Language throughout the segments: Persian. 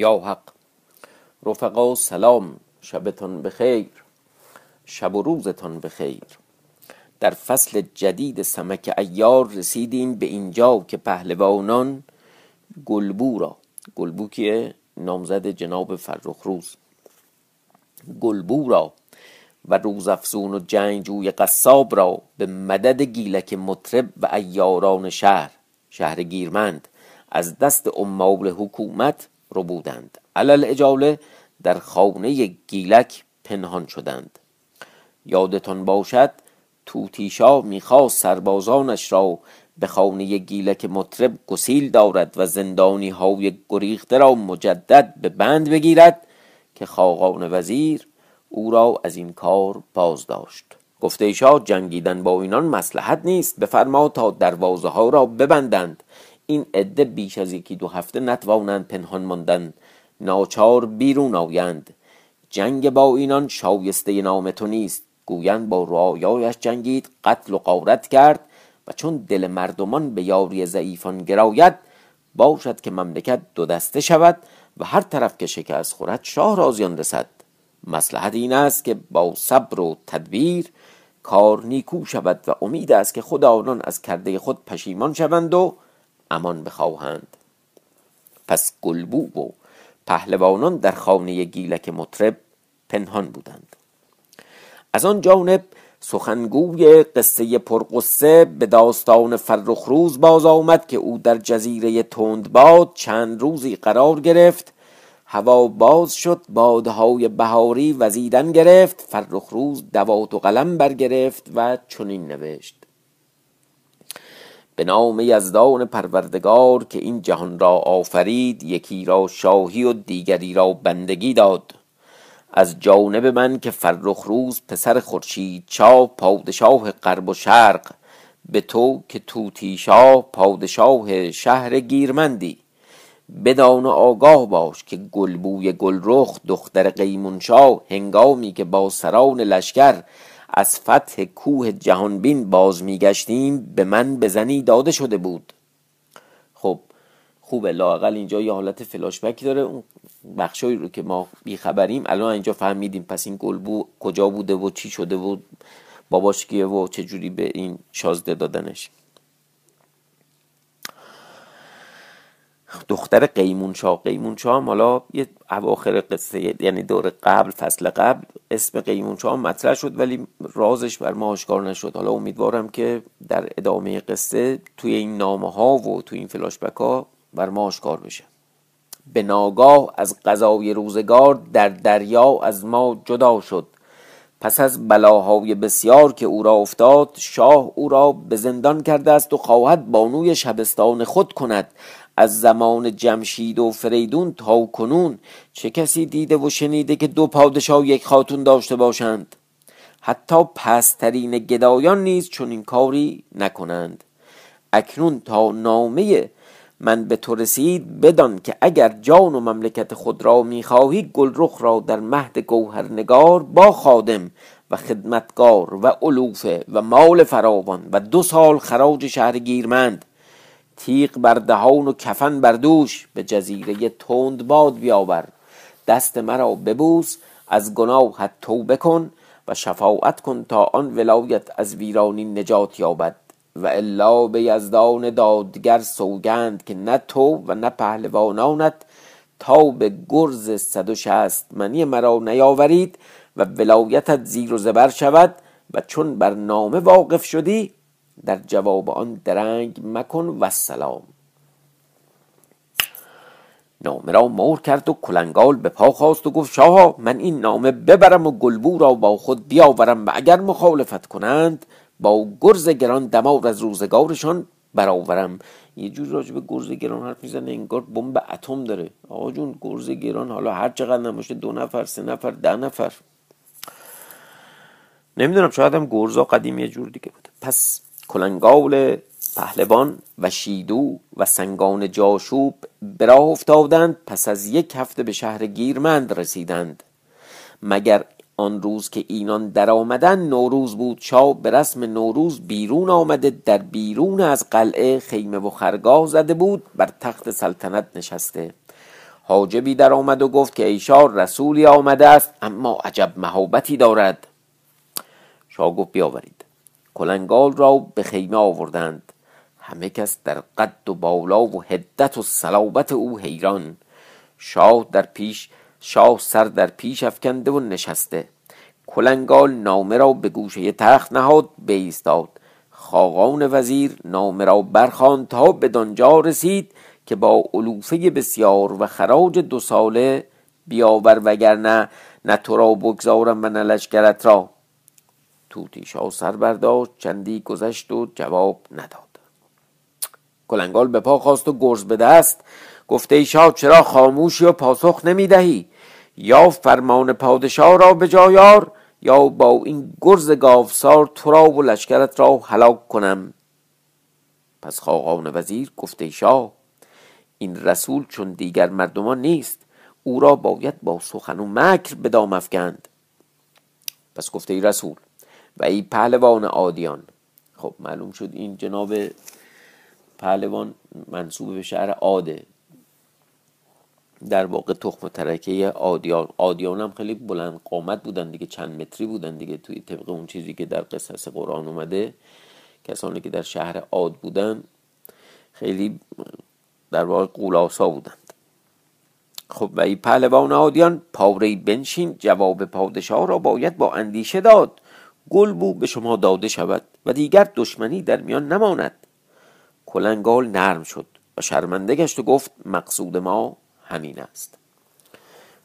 یا حق. رفقا سلام. شبتان بخیر. شب و روزتان بخیر. در فصل جدید سمک ایار رسیدیم به اینجا که پهلوانان گلبو را گلبو که نامزد جناب فرخ روز. گلبو را و روزافزون و جنگجوی قصاب را به مدد گیلک مطرب و ایاران شهر شهر گیرمند از دست امال حکومت رو بودند. علل اجاله در خانه گیلک پنهان شدند. یادتان باشد توتیشا می‌خواست سربازانش را به خانه گیلک مطرب گسیل دارد و زندانی های گریخته را مجدد به بند بگیرد که خاقان وزیر او را از این کار باز داشت گفته ایشا جنگیدن با اینان مسلحت نیست. بفرما تا دروازه ها را ببندند. این عده بیش از یکی دو هفته نتوانند پنهان ماندن. ناچار بیرون آیند. جنگ با اینان شایسته نام تو نیست. گویند با رعایایش جنگید قتل و قارت کرد و چون دل مردمان به یاری ضعیفان گراید باشد که مملکت دو دسته شود و هر طرف که شکست خورد شاه رازیان رسد. مسلحت این است که با صبر و تدبیر کار نیکو شود و امید است که خود آنان از کرده خود پشیمان شوند و امان بخواهند. پس گلبو و پهلوانان در خانه گیلک مطرب پنهان بودند. از آن جانب سخنگوی قصه پرقصه به داستان فرخروز باز آمد که او در جزیره تندباد چند روزی قرار گرفت. هوا باز شد بادهای بهاری وزیدن گرفت فرخروز دوات و قلم برگرفت و چنین نوشت. به نام یزدان پروردگار که این جهان را آفرید یکی را شاهی و دیگری را بندگی داد. از جانب من که فرخ روز پسر خورشید چا پادشاه غرب و شرق به تو که توتی شاه پادشاه شهر گیرمندی. بدان و آگاه باش که گلبوی گلرخ دختر قیمونشاه هنگامی که با سران لشکر از فتح کوه جهانبین باز میگشتیم به من بزنی داده شده بود. خب خوبه لاقل اینجا یه حالت فلاشبکی داره. اون بخشایی رو که ما بیخبریم الان اینجا فهمیدیم پس این گلبو کجا بوده و چی شده بود باباش کیه و چجوری به این شازده دادنش. دختر قیمون شاه قیمون هم حالا یه اواخر قصه یعنی دور قبل فصل قبل اسم قیمون شاه مطرح شد ولی رازش بر ما آشکار نشد. حالا امیدوارم که در ادامه قصه توی این نامه ها و توی این فلاشبک ها بر ما آشکار بشه. به ناگاه از قضای روزگار در دریا از ما جدا شد. پس از بلاهای بسیار که او را افتاد شاه او را به زندان کرده است و خواهد بانوی شبستان خود کند. از زمان جمشید و فریدون تا کنون چه کسی دیده و شنیده که دو پادشاه یک خاتون داشته باشند؟ حتی پسترین گدایان نیز چون این کاری نکنند. اکنون تا نامه من به تو رسید بدان که اگر جان و مملکت خود را می‌خواهی گلرخ را در مهد گوهرنگار با خادم و خدمتگار و علوفه و مال فراوان و دو سال خراج شهر گیرمند تیغ بر دهان و کفن بر دوش به جزیره تند باد بیاور. دست مرا ببوس از گناهت توبه کن و شفاعت کن تا آن ولایت از ویرانی نجات یابد. و الا به یزدان دادگر سوگند که نه تو و نه پهلوانانت تا به گرز صد و شست منی مرا نیاورید و ولایتت زیر و زبر شود و چون بر نامه واقف شدی در جواب آن درنگ مکن و سلام. نامه را مور کرد و کلنگال به پا خواست و گفت شاها من این نامه ببرم و گلبو را با خود بیاورم و اگر مخالفت کنند با گرز گران دمار از روزگارشان برآورم. یه جور راجع به گرز گران حرف می‌زنه انگار بمب اتم داره. آقا جون گرز گران حالا هر چقدر نماشه دو نفر سه نفر ده نفر. نمی‌دونم شاید هم گرزا قدیم یه جور دیگه بوده. پس کلنگال پهلوان و شیدو و سنگان جاشوب به راه افتادند پس از یک هفته به شهر گیرمند رسیدند. مگر آن روز که اینان در آمدن نوروز بود شاه به رسم نوروز بیرون آمده در بیرون از قلعه خیمه و خرگاه زده بود بر تخت سلطنت نشسته. حاجبی در آمد و گفت که ایشار رسولی آمده است اما عجب محبتی دارد. شاه گفت بیاورید. کلنگال را به خیمه آوردند. همه کس در قد و بالا و هدت و صلابت او حیران. شاه در پیش شاه سر در پیش افکنده و نشسته. کلنگال نامه را به گوشه تخت نهاد بایستاد. خاقان وزیر نامه را برخواند تا به دانجا رسید که با علوفه بسیار و خراج دو ساله بیاور وگرنه نه تو را بگذارم و نه لشکرت را. توتی شاه سر برداشت چندی گذشت و جواب نداد. کلنگال به پا خواست و گرز به دست. گفته ای شاه چرا خاموشی و پاسخ نمی‌دهی؟ یا فرمان پادشاه را به جایار یا با این گرز گاوسار تو را و لشکرت را هلاک کنم. پس خاقان وزیر گفته شاه این رسول چون دیگر مردمان نیست او را باید با سخن و مکر به دام افکند. پس گفته ای رسول و ای پهلوان عادیان. خب معلوم شد این جناب پهلوان منصوب به شهر عاده. در واقع تخم ترکه آدیان آدیان هم خیلی بلند قامت بودن دیگه چند متری بودن دیگه توی طبق اون چیزی که در قصص قرآن اومده. کسانی که در شهر عاد بودن خیلی در واقع قولاسا بودند. خب و ای پهلوان آدیان پاره بنشین جواب پادشاه را باید با اندیشه داد. گل بو به شما داده شود و دیگر دشمنی در میان نماند. کلنگال نرم شد و شرمنده گشت و گفت مقصود ما همین است.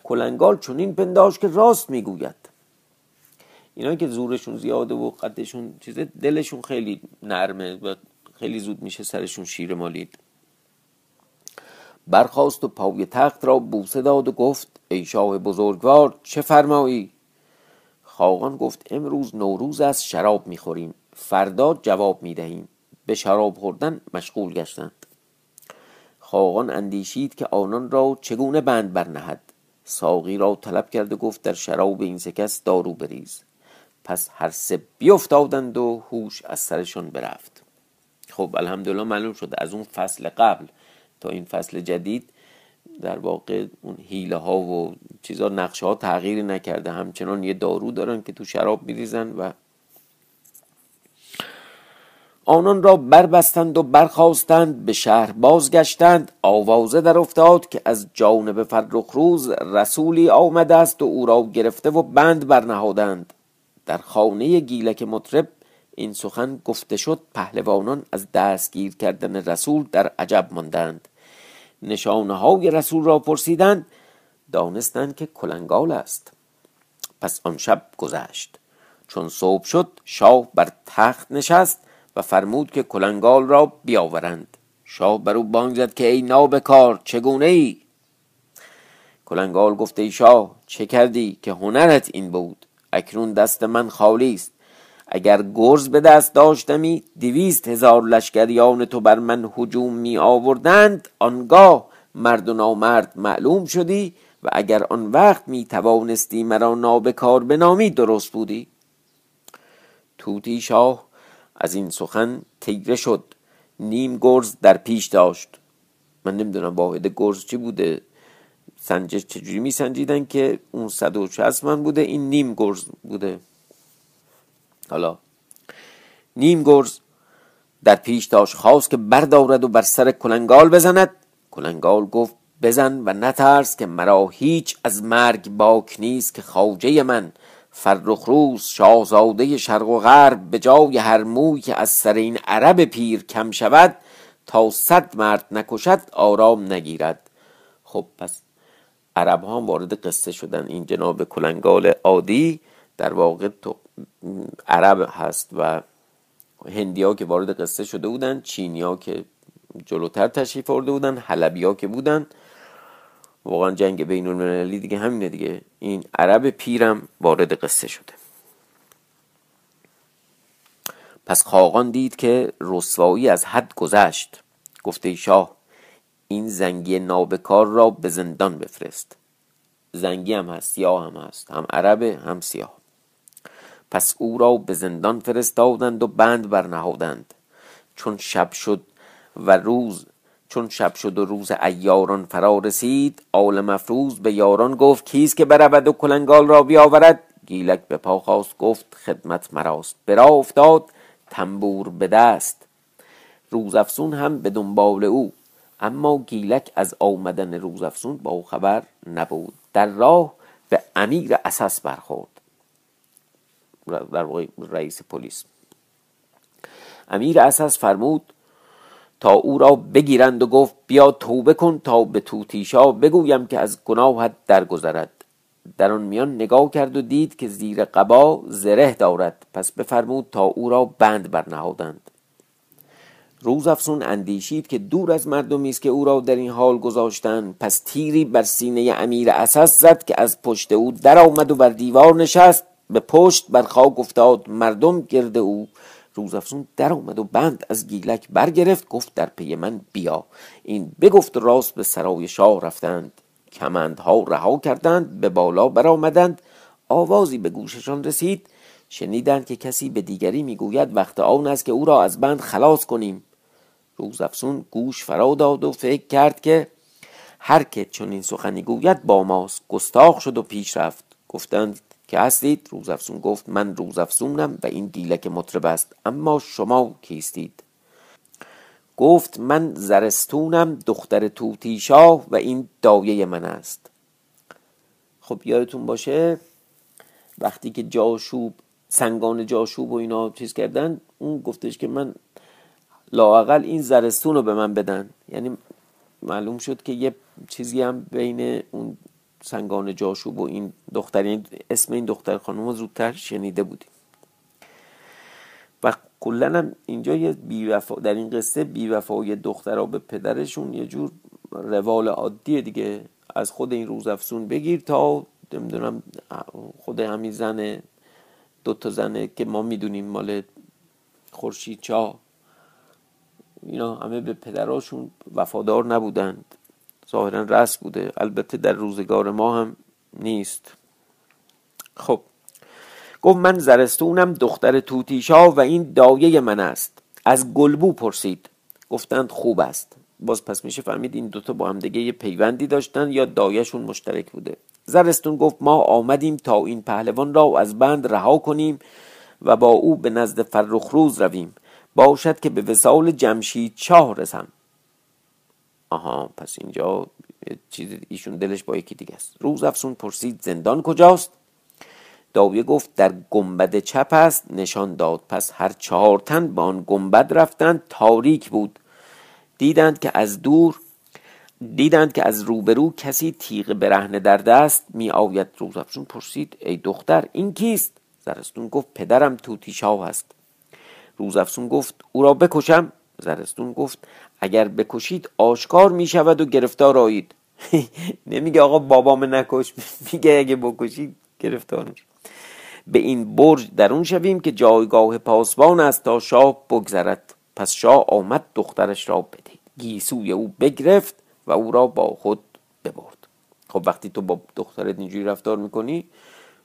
کلنگال چنین پنداش که راست می‌گوید. اینا که زورشون زیاده و قدشون چیزه دلشون خیلی نرمه و خیلی زود میشه سرشون شیر مالید. برخواست و پای تخت را بوسه داد و گفت ای شاه بزرگوار چه فرمایی؟ خاقان گفت امروز نوروز است شراب می‌خوریم. فردا جواب می‌دهیم. به شراب خوردن مشغول گشتند. خاقان اندیشید که آنان را چگونه بند برنهد. ساقی را طلب کرد و گفت در شراب این سکس دارو بریز. پس هر سه بیفتادند و هوش از سرشون برفت. خب الحمدلله معلوم شد از اون فصل قبل تا این فصل جدید در واقع اون حیله ها و چیزا نقشه ها تغییری نکرده. همچنان یه دارو دارن که تو شراب میریزن و آنان را بربستند و برخواستند به شهر بازگشتند. آوازه در افتاد که از جانب فرخ روز رسولی آمده است و او را گرفته و بند برنهادند. در خانه گیلک مطرب این سخن گفته شد. پهلوانان از دستگیر کردن رسول در عجب ماندند. نشانه های رسول را پرسیدند دانستند که کلنگال است. پس آن شب گذشت. چون صبح شد شاه بر تخت نشست و فرمود که کلنگال را بیاورند. شاه بر او بانگ زد که ای نابکار چگونه ای؟ کلنگال گفته ای شاه چه کردی که هنرت این بود؟ اکنون دست من خالی است. اگر گرز به دست داشتمی دویست هزار لشکریان تو بر من هجوم می آوردند آنگاه مرد و نامرد معلوم شدی و اگر آن وقت می توانستی مرا نابکار بنامی درست بودی. توتی شاه از این سخن تیره شد نیم گرز در پیش داشت. من نمی‌دونم واحد گرز چی بوده سنجش چجوری می سنجیدن که اون 160 من بوده این نیم گرز بوده. حالا نیم گرز در پیش داشت خواست که بردارد و بر سر کلنگال بزند. کلنگال گفت بزن و نترس که مرا هیچ از مرگ باک نیست که خواجه من فرخروز شاهزاده شرق و غرب به جای هر موی که از سر این عرب پیر کم شود تا صد مرد نکشد آرام نگیرد. خب پس عرب ها وارد قصه شدن. این جناب کلنگال عادی در واقع تو عرب هست و هندی ها که وارد قصه شده بودن ها که جلوتر تشریف آورده بودن ها که بودن. واقعا جنگ بین المللی دیگه همینه دیگه. این عرب پیرم وارد قصه شده. پس خاقان دید که رسوایی از حد گذشت. گفته شاه این زنگی نابکار را به زندان بفرست. زنگی هم هست سیاه هم هست. هم عربه هم سیاه. پس او را به زندان فرستادند و بند برنهادند. چون شب شد و روز چون شب شد و روز ایاران فرا رسید آل مفروز به یاران گفت کیست که برود و کلنگال را بیاورد؟ گیلک به پا خواست گفت خدمت مراست. برا افتاد تنبور به دست. روزافزون هم به دنبال او. اما گیلک از آمدن روزافزون با خبر نبود. در راه به امیر اساس برخورد. در واقع رئیس پلیس. امیر اساس فرمود تا او را بگیرند و گفت بیا توبه کن تا به توتیشا بگویم که از گناهت درگذرد. در آن میان نگاه کرد و دید که زیر قبا زره دارد. پس بفرمود تا او را بند برنهادند. روز افسون اندیشید که دور از مردمی است که او را در این حال گذاشتند. پس تیری بر سینه امیر اساس زد که از پشت او در آمد و بر دیوار نشست. به پشت بر خاک افتاد. مردم گرد او روز افسون در آمد و بند از گیلک برگرفت گفت در پی من بیا. این بگفت راست به سرای شاه رفتند. کمندها رها کردند به بالا برآمدند. آوازی به گوششان رسید. شنیدند که کسی به دیگری می‌گوید وقت آن است که او را از بند خلاص کنیم. روز افسون گوش فرا داد و فکر کرد که هر که چنین سخنی گوید با ماست. گستاخ شد و پیش رفت. گفتند که هستید روزافزون گفت من روزافزونم و این دیلک مطرب است اما شما کیستید؟ گفت من زرستونم دختر توتیشاه و این دایه من است. خب یادتون باشه وقتی که جاشوب سنگان جاشوب و اینا چیز کردن اون گفتش که من لاقل این زرستون رو به من بدن. یعنی معلوم شد که یه چیزی هم بین اون سنگان جاشوب و این دختر یعنی اسم این دختر خانم رو زودتر شنیده بودیم. و کلا هم اینجا یه بیوفا در این قصه بیوفای دخترها به پدرشون یه جور روال عادیه دیگه. از خود این روز افسون بگیر تا نمی‌دونم خود همین زن دو تا زنه که ما می‌دونیم مال خورشید چا اینا همه به پدراشون وفادار نبودند. ظاهرا رسم بوده. البته در روزگار ما هم نیست. خب. گفت من زرستونم دختر توتیشا و این دایه من است. از گلبو پرسید. گفتند خوب است. باز پس میشه فهمید این دوتا با هم دیگه یه پیوندی داشتن یا دایهشون مشترک بوده. زرستون گفت ما آمدیم تا این پهلوان را از بند رها کنیم و با او به نزد فرخروز رویم. باشد که به وسال جمشید چاه رسم. آها پس اینجا چیز ایشون دلش با یکی دیگه است. روز افسون پرسید زندان کجاست؟ داویه گفت در گنبد چپ است. نشان داد پس هر چهار تن به آن گنبد رفتند. تاریک بود. دیدند که از دور دیدند که از روبرو کسی تیغ برهنه در دست می آید روز افسون پرسید ای دختر این کیست؟ زرستون گفت پدرم توتی شاه است. روز افسون گفت او را بکشم؟ زرستون گفت اگر بکشید آشکار می شود و گرفتار آیید. نمیگه آقا بابام نکش میگه اگه بکشید گرفتار به این برج درون شویم که جایگاه پاسبان است تا شاه بگذرد. پس شاه آمد دخترش را بده. گیسوی او بگرفت و او را با خود ببرد. خب وقتی تو با دخترت اینجوری رفتار می‌کنی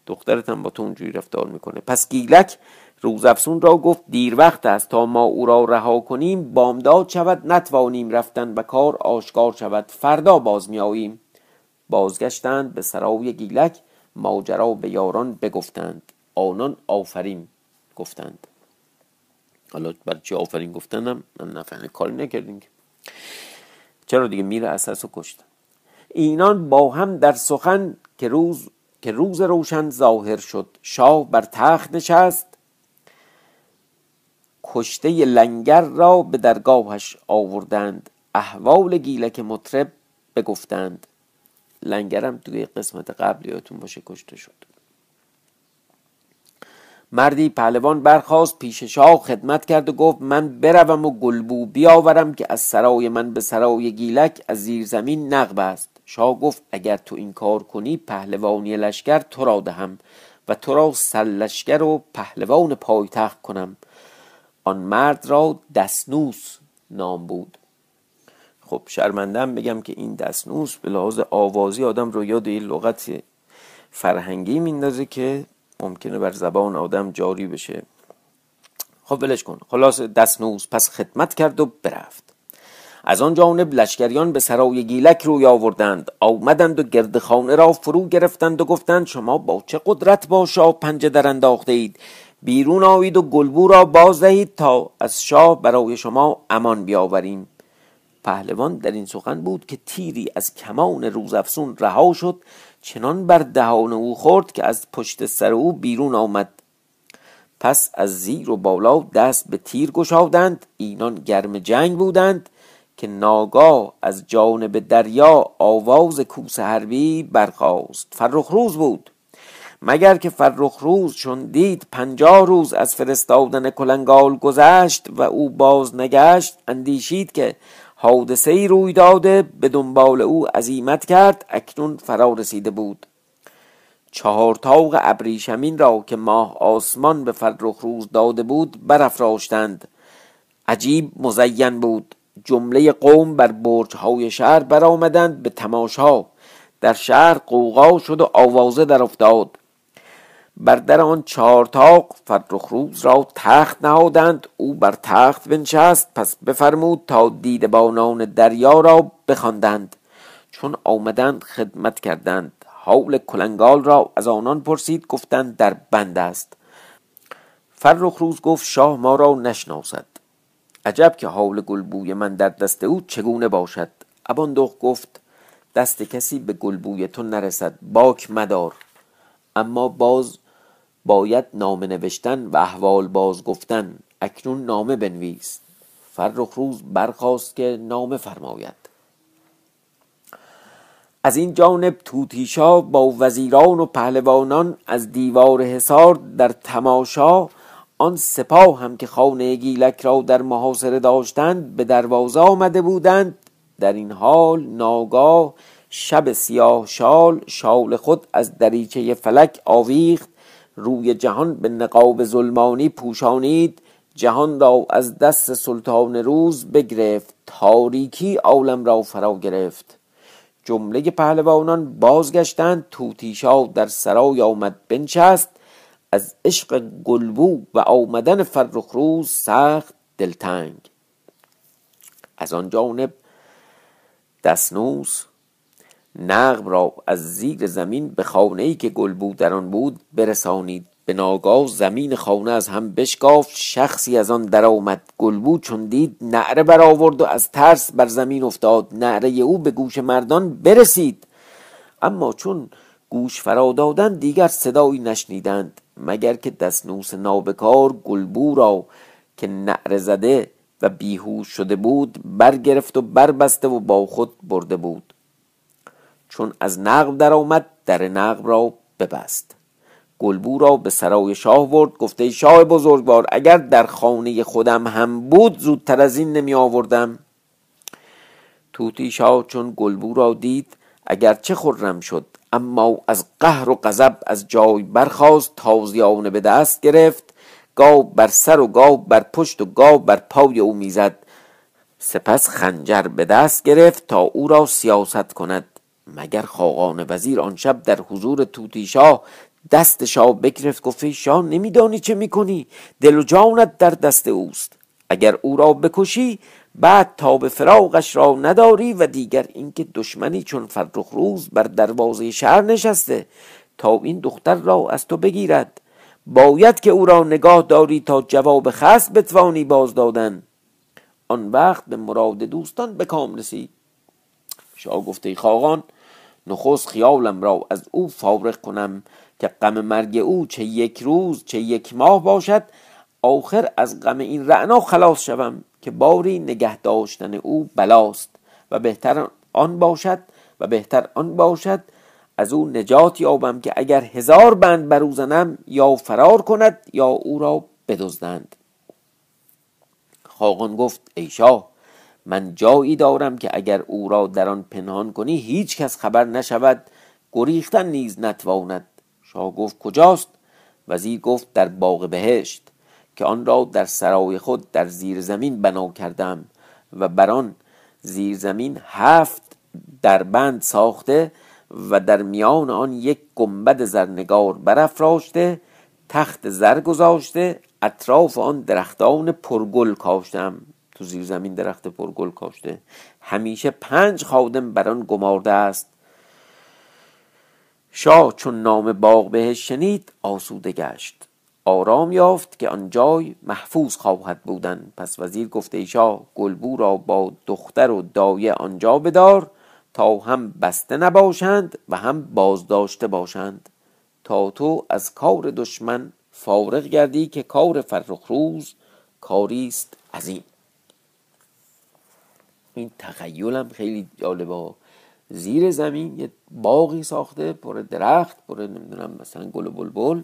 دخترت هم با تو اونجوری رفتار می‌کنه. پس گیلک روزافسون را گفت دیر وقت است تا ما او را رها کنیم بامداد شود نتوانیم رفتن و کار آشکار شود فردا باز میآییم. بازگشتند به سرای گیلک ماجرا به یاران بگفتند. آنان آفرین گفتند. حالا بر چی آفرین گفتنم؟ من نفهمه کاری نکردیم چرا دیگه میره اساس و کشتن اینان با هم در سخن که روز که روز روشن ظاهر شد. شاه بر تخت نشست کشته لنگر را به درگاهش آوردند. احوال گیلک مطرب بگفتند. لنگرم توی قسمت قبل یادتون باشه کشته شد. مردی پهلوان برخواست پیش شاه خدمت کرد و گفت من بروم و گلبو بیاورم که از سرای من به سرای گیلک از زیر زمین نقب است. شاه گفت اگر تو این کار کنی پهلوانی لشکر تو را دهم و تو را سرلشکر و پهلوان پایتخت کنم. آن مرد را دسنوس نام بود. خب شرمندم بگم که این دسنوس به لحاظ آوازی آدم رو یاد این لغت فرهنگی میندازه که ممکنه بر زبان آدم جاری بشه. خب ولش کن. خلاص دستنوس پس خدمت کرد و برفت. از آن جانب لشکریان به سرای گیلک روی آوردند. آمدند و گرد خانه را فرو گرفتند و گفتند شما با چه قدرت با شاه پنجه در انداخته اید بیرون آوید و گلبو را باز دهید تا از شاه برای شما امان بیاوریم. پهلوان در این سخن بود که تیری از کمان روزافسون رها شد چنان بر دهان او خورد که از پشت سر او بیرون آمد. پس از زیر و بالا دست به تیر گشادند اینان گرم جنگ بودند که ناگاه از جانب دریا آواز کوس حربی برخاست. فرخ روز بود. مگر که فرخ روز چون دید پنجاه روز از فرستادن کلنگال گذشت و او باز نگشت اندیشید که حادثه ای روی داده به دنبال او عزیمت کرد اکنون فرا رسیده بود. چهار تاق ابریشمین را که ماه آسمان به فرخ روز داده بود برافراشتند. عجیب مزین بود. جمله قوم بر برج های شهر برآمدند به تماشا. در شهر قوقا شد و آوازه در افتاد. بر در آن چهارتاق فرخروز را تخت نهادند. او بر تخت بنشست پس بفرمود تا دیده بانان دریا را بخواندند. چون آمدند خدمت کردند. حول کلنگال را از آنان پرسید گفتند در بند است. فرخروز گفت شاه ما را نشناسد. عجب که حال گلبوی من در دست او چگونه باشد. اباندخ گفت دست کسی به گلبوی تو نرسد باک مدار. اما باز باید نامه نوشتن و احوال باز گفتن. اکنون نامه بنویس. فرخ روز برخواست که نامه فرماید. از این جانب توتیشا با وزیران و پهلوانان از دیوار حصار در تماشا آن سپاه هم که خانه گیلک را در محاصره داشتند به دروازه آمده بودند. در این حال ناگاه شب سیاه شال شال خود از دریچه فلک آویخت. روی جهان به نقاب ظلمانی پوشانید جهان را از دست سلطان روز بگرفت تاریکی عالم را فرا گرفت. جمله پهلوانان بازگشتند توتیشا در سرای آمد بنشست. از عشق گلبو و آمدن فرخروز سخت دلتنگ. از آن جانب دسنوس نقب را از زیر زمین به خانه ای که گلبو در آن بود برسانید. به ناگاه زمین خانه از هم بشکافت شخصی از آن درآمد. گلبو چون دید نعره برآورد و از ترس بر زمین افتاد. نعره او به گوش مردان برسید. اما چون گوش فرا دادند دیگر صدایی نشنیدند. مگر که دستنوس نابکار گلبو را که نعره زده و بیهوش شده بود برگرفت و بربسته و با خود برده بود. چون از نقب در آمد در نقب را ببست. گلبو را به سرای شاه برد گفته شاه بزرگوار اگر در خانه خودم هم بود زودتر از این نمی آوردم. توتی شاه چون گلبو را دید اگر چه خرم شد اما از قهر و غضب از جای برخاست تازیانه به دست گرفت. گاو بر سر و گاو بر پشت و گاو بر پای او می‌زد. سپس خنجر به دست گرفت تا او را سیاست کند. مگر خاقان وزیر آن شب در حضور توتی شاه دست شاه بگرفت گفت شاه نمیدانی چه می‌کنی؟ دل و جانت در دست اوست. اگر او را بکشی بعد تا به فراغش را نداری و دیگر اینکه دشمنی چون فرخ روز بر دروازه شهر نشسته تا این دختر را از تو بگیرد. باید که او را نگاه داری تا جواب خصم بتوانی باز دادن. آن وقت به مراد دوستان به کام رسید. شاه گفته خاقان نخست خیالم را از او فارغ کنم که غم مرگ او چه یک روز چه یک ماه باشد آخر از غم این رعنا خلاص شوم که باری نگه داشتن او بلاست و بهتر آن باشد و بهتر آن باشد. از او نجات یابم که اگر هزار بند بر او زنم یا فرار کند یا او را بدزدند. خاقان گفت ای شاه من جایی دارم که اگر او را در آن پنهان کنی هیچ کس خبر نشود. گریختن نیز نتواند. شاه گفت کجاست؟ وزیر گفت در باغ بهشت که آن را در سرای خود در زیر زمین بنا کردم و بر آن زیر زمین هفت در بند ساخته و در میان آن یک گنبد زرنگار برافراشته تخت زر گذاشته اطراف آن درختان پرگل کاشتم. تو زیر زمین درخت پرگل کاشته. همیشه پنج خادم بر آن گمارده است. شاه چون نام باغ بهش شنید آسوده گشت. آرام یافت که آن جای محفوظ خواهد بودن. پس وزیر گفته ای شاه گلبو را با دختر و دایه آنجا بدار تا هم بسته نباشند و هم بازداشته باشند. تا تو از کار دشمن فارغ گردی که کار فرخ روز کاریست عظیم. این تخیلم خیلی جالبه. زیر زمین یه باقی ساخته پر درخت پر نمی‌دونم مثلا گل و بلبل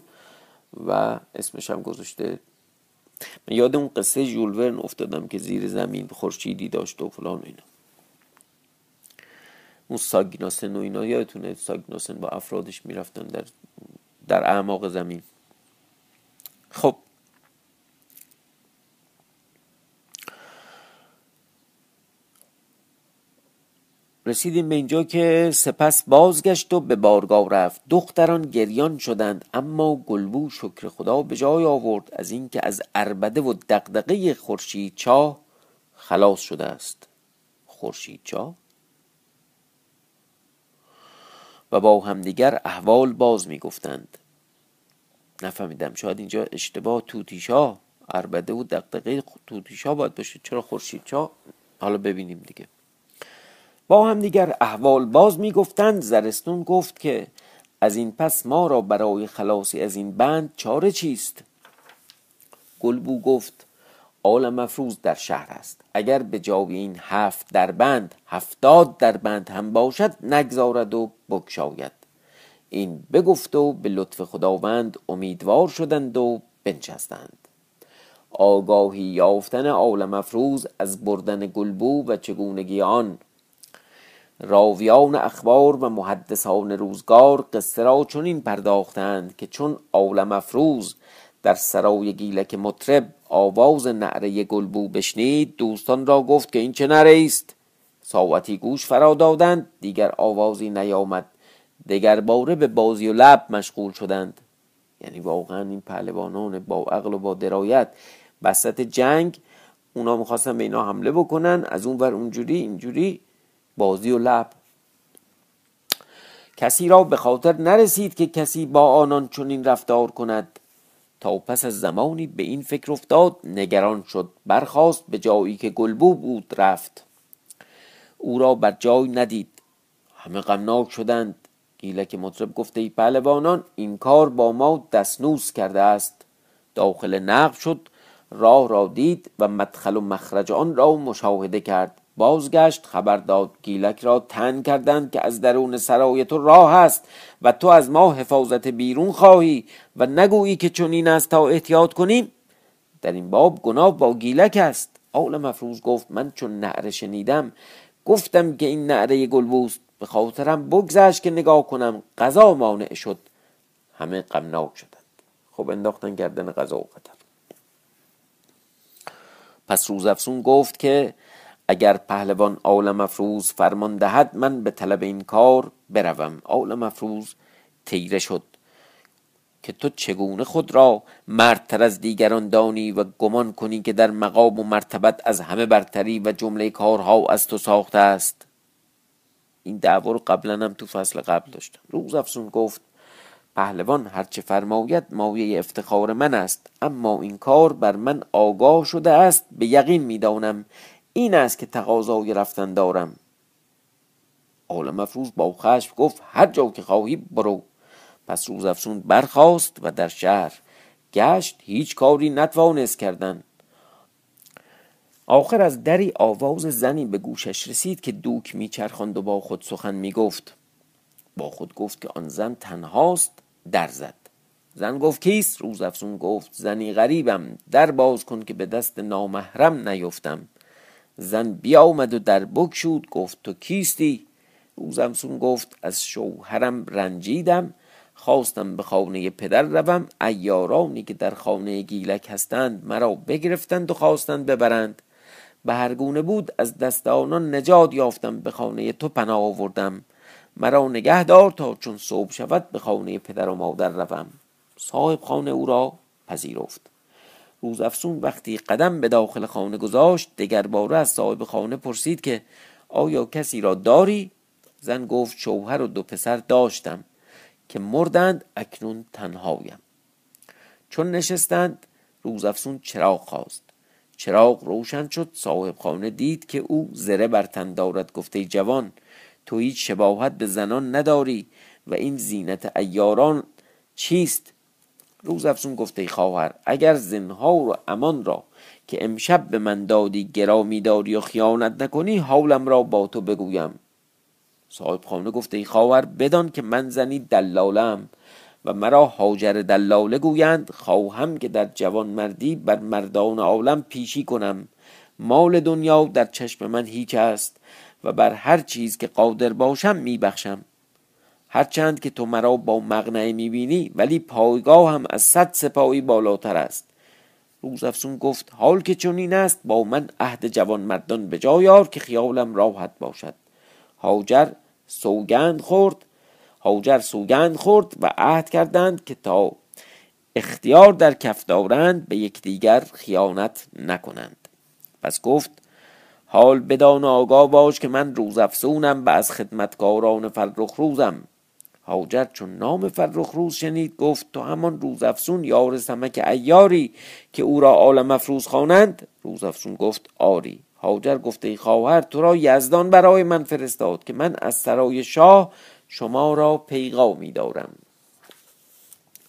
و اسمش هم گذاشته. من یاد اون قصه ژول افتادم که زیر زمین خورشیدی داشت و فلان اینا. اون ساگناسن و اینا یادتونه؟ ساگناسن با افرادش می‌رفتن در در اعماق زمین. خب رسیدیم به اینجا که سپس بازگشت و به بارگاه رفت. دختران گریان شدند اما گلبو شکر خدا به جای آورد از اینکه از اربده و دقدقه خورشید چاه خلاص شده است. خورشید چاه و با همدیگر احوال باز می گفتند نفهمیدم شاید اینجا اشتباه توتیشا اربده و دقدقه توتیشا باید باشه. چرا خورشید چا حالا ببینیم دیگه. با هم دیگر احوال باز می‌گفتند. زرستون گفت که از این پس ما را برای خلاصی از این بند چاره چیست؟ گلبو گفت آل مفروض در شهر است. اگر به جای این هفت در بند هفتاد در بند هم باشد نگذارد و بکشاید این بگفت و به لطف خداوند امیدوار شدند و بنشستند. آگاهی یافتن عالم افروز از بردن گلبو و چگونگی آن راویان اخبار و محدثان روزگار قصه را چنین پرداختند که چون عالم افروز در سرای گیلک مطرب آواز نعره گلبو بشنید دوستان را گفت که این چه نعره است ساعتی گوش فرا دادند دیگر آوازی نیامد. دگر باره به بازی و لب مشغول شدند. یعنی واقعا این پهلوانان با عقل و با درایت وسط جنگ اونا می‌خواستن به اینا حمله بکنن از اون ور اونجوری اینجوری. بازی و لب کسی را به خاطر نرسید که کسی با آنان چنین رفتار کند. تا پس از زمانی به این فکر افتاد نگران شد برخواست به جایی که گلبو بود رفت. او را بر جای ندید. همه غمناک شدند. گیلک مطرب گفته ای پهلوانان این کار با ما دستنوس کرده است. داخل نقب شد راه را دید و مدخل و مخرج آن را مشاهده کرد. بازگشت. خبر داد گیلک را تن کردند که از درون سرای تو راه است و تو از ما حفاظت بیرون خواهی و نگویی که چنین است تا احتیاط کنیم. در این باب گناه با گیلک است. آل مفروض گفت من چون نعره شنیدم گفتم که این نعره گلبوست. به خاطرم بگذشت که نگاه کنم غذا مانع شد. همه غمناک شدند. خب انداختن گردن غذا و قدر پس روزافسون گفت که اگر پهلوان آل مفروز فرمان دهد من به طلب این کار بروم. آل مفروز تیره شد که تو چگونه خود را مردتر از دیگران دانی و گمان کنی که در مقام و مرتبت از همه برتری و جمله کارها از تو ساخته است؟ این دعوا رو قبلا هم تو فصل قبل داشتم. روز افسون گفت پهلوان هرچه فرماید مایه افتخار من است اما این کار بر من آگاه شده است. به یقین می‌دانم این است که تقاضای رفتن دارم. آل مفروض با خشم گفت هر جا که خواهی برو. پس روز افسون برخاست و در شهر گشت هیچ کاری نتوانست کردن. آخر از دری آواز زنی به گوشش رسید که دوک میچرخاند و با خود سخن می‌گفت. با خود گفت که آن زن تنهاست در زد. زن گفت کیست؟ روز افسون گفت زنی غریبم در باز کن که به دست نامحرم نیفتم. زن بیامد و در بکشود گفت تو کیستی؟ روزمسون گفت از شوهرم رنجیدم خواستم به خانه پدر روم ایارانی که در خانه گیلک هستند مرا بگرفتند و خواستند ببرند. به هر گونه بود از دست آنان نجات یافتم به خانه تو پناه آوردم. مرا نگه دار تا چون صبح شود به خانه پدر و مادر روم. صاحب خانه او را پذیرفت. روز افسون وقتی قدم به داخل خانه گذاشت دگر باره از صاحب خانه پرسید که آیا کسی را داری؟ زن گفت شوهر و دو پسر داشتم که مردند اکنون تنهایم. چون نشستند روز افسون چراغ خواست. چراغ روشن شد صاحب خانه دید که او زره بر تن دارد. گفته جوان تو هیچ شباهت به زنان نداری و این زینت ایاران چیست؟ روز افسون گفته خواهر اگر زنها و امان را که امشب به من دادی گرامی داری و خیانت نکنی حالم را با تو بگویم. صاحب خانه گفته خواهر بدان که من زنی دلالم و مرا حاجر دلاله گویند خواهم که در جوان مردی بر مردان عالم پیشی کنم. مال دنیا در چشم من هیچ است و بر هر چیز که قادر باشم میبخشم. هرچند که تو مرا با مغنعه می‌بینی ولی پایگاه هم از صد سپاهی بالاتر است. روز افسون گفت حال که چنین است با من عهد جوان مردان به جایار که خیالم راحت باشد. هاجر سوگند خورد هاجر سوگند خورد و عهد کردند که تا اختیار در کف دارند به یکدیگر خیانت نکنند. پس گفت حال بدان آگاه باش که من روز افسونم و از خدمتکاران فرخ روزم. هاجر چون نام فرخ روز شنید گفت تو همان روز افسون یار سمک ایاری که او را عالم افروز خوانند. روز افسون گفت آری. هاجر گفته ای خواهر تو را یزدان برای من فرستاد که من از سرای شاه شما را پیغامی دارم.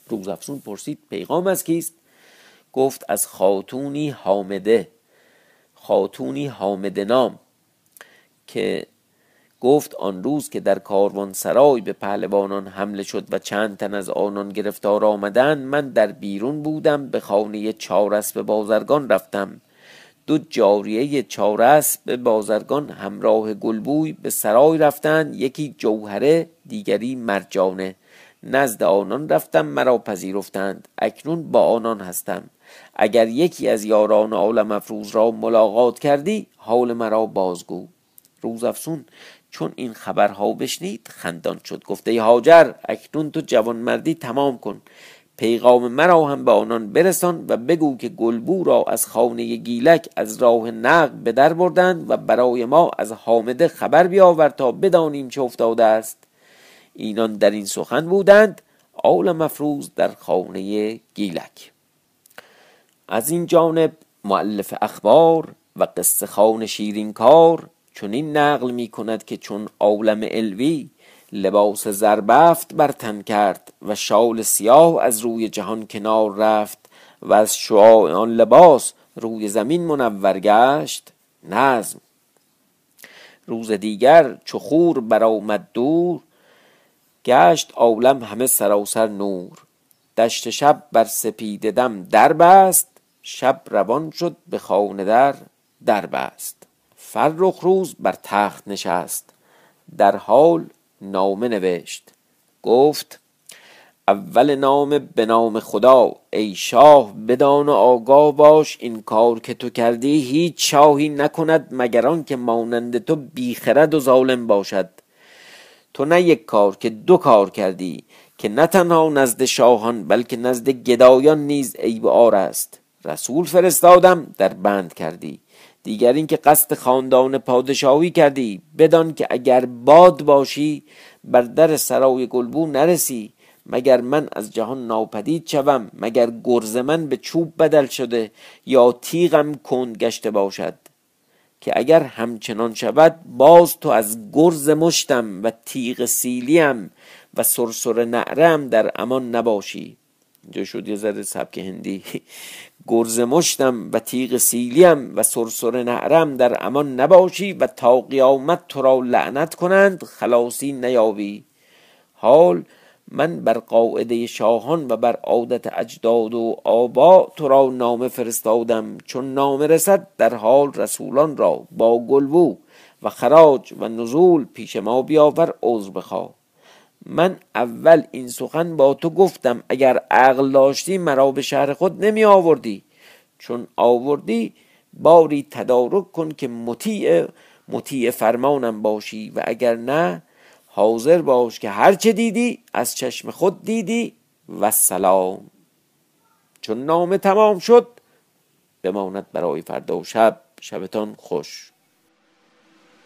روز افسون پرسید پیغام از کیست؟ گفت از خاتونی حامده. خاتونی حامده نام که گفت آن روز که در کاروان سرای به پهلوانان حمله شد و چند تن از آنان گرفتار آمدند من در بیرون بودم به خانه چارس به بازرگان رفتم. دو جاریه به بازرگان همراه گلبوی به سرای رفتند یکی جوهره دیگری مرجانه. نزد آنان رفتم مرا پذیرفتند. اکنون با آنان هستم. اگر یکی از یاران عالم افروز را ملاقات کردی حال مرا بازگو. روز افسون چون این خبرها بشنید خندان شد. گفته ای هاجر اکنون تو جوان مردی تمام کن. پیغام مرا هم به آنان برسان و بگو که گلبو را از خانه گیلک از راه نقل به در بردند و برای ما از حامده خبر بیاور تا بدانیم چه افتاده است. اینان در این سخن بودند. آل مفروض در خانه گیلک. از این جانب معلف اخبار و قصه خان شیرین کار چون این نقل می کند که چون عالم الوی لباس زربفت بر تن کرد و شال سیاه از روی جهان کنار رفت و از شعاع آن لباس روی زمین منور گشت نظم. روز دیگر چو خور برآمد دور گشت عالم همه سراسر نور. دشت شب بر سپید دم در بست شب روان شد به خانه در در بست. فرخ روز بر تخت نشست در حال نامه نوشت. گفت اول نام به نام خدا ای شاه بدان و آگاه باش این کار که تو کردی هیچ شاهی نکند مگر که مانند تو بیخرد و ظالم باشد. تو نه یک کار که دو کار کردی که نه تنها نزد شاهان بلکه نزد گدایان نیز عیب آر است. رسول فرستادم در بند کردی. دیگر اینکه قصد خاندان پادشاهی کردی بدان که اگر باد باشی بر در سرای گلبو نرسی مگر من از جهان ناپدید شوم مگر گرز من به چوب بدل شده یا تیغم کند گشته باشد. که اگر همچنان شود باز تو از گرز مشتم و تیغ سیلیم و سرسر نعرم در امان نباشی. اینجا شد یه ذره سبک هندی. گرز مشتم و تیغ سیلیم و سرسر نعرم در امان نباشی و تا قیامت تو را لعنت کنند خلاصی نیابی. حال من بر قاعده شاهان و بر عادت اجداد و آبا تو را نامه فرستادم چون نامه رسد در حال رسولان را با گلبو و خراج و نزول پیش ما بیاور عذر بخواه. من اول این سخن با تو گفتم اگر عقل داشتی مرا به شهر خود نمی آوردی. چون آوردی باری تدارک کن که مطیع مطیع فرمانم باشی. و اگر نه حاضر باش که هرچه دیدی از چشم خود دیدی. و سلام چون نامه تمام شد بماند برای فردا و شب. شبتان خوش.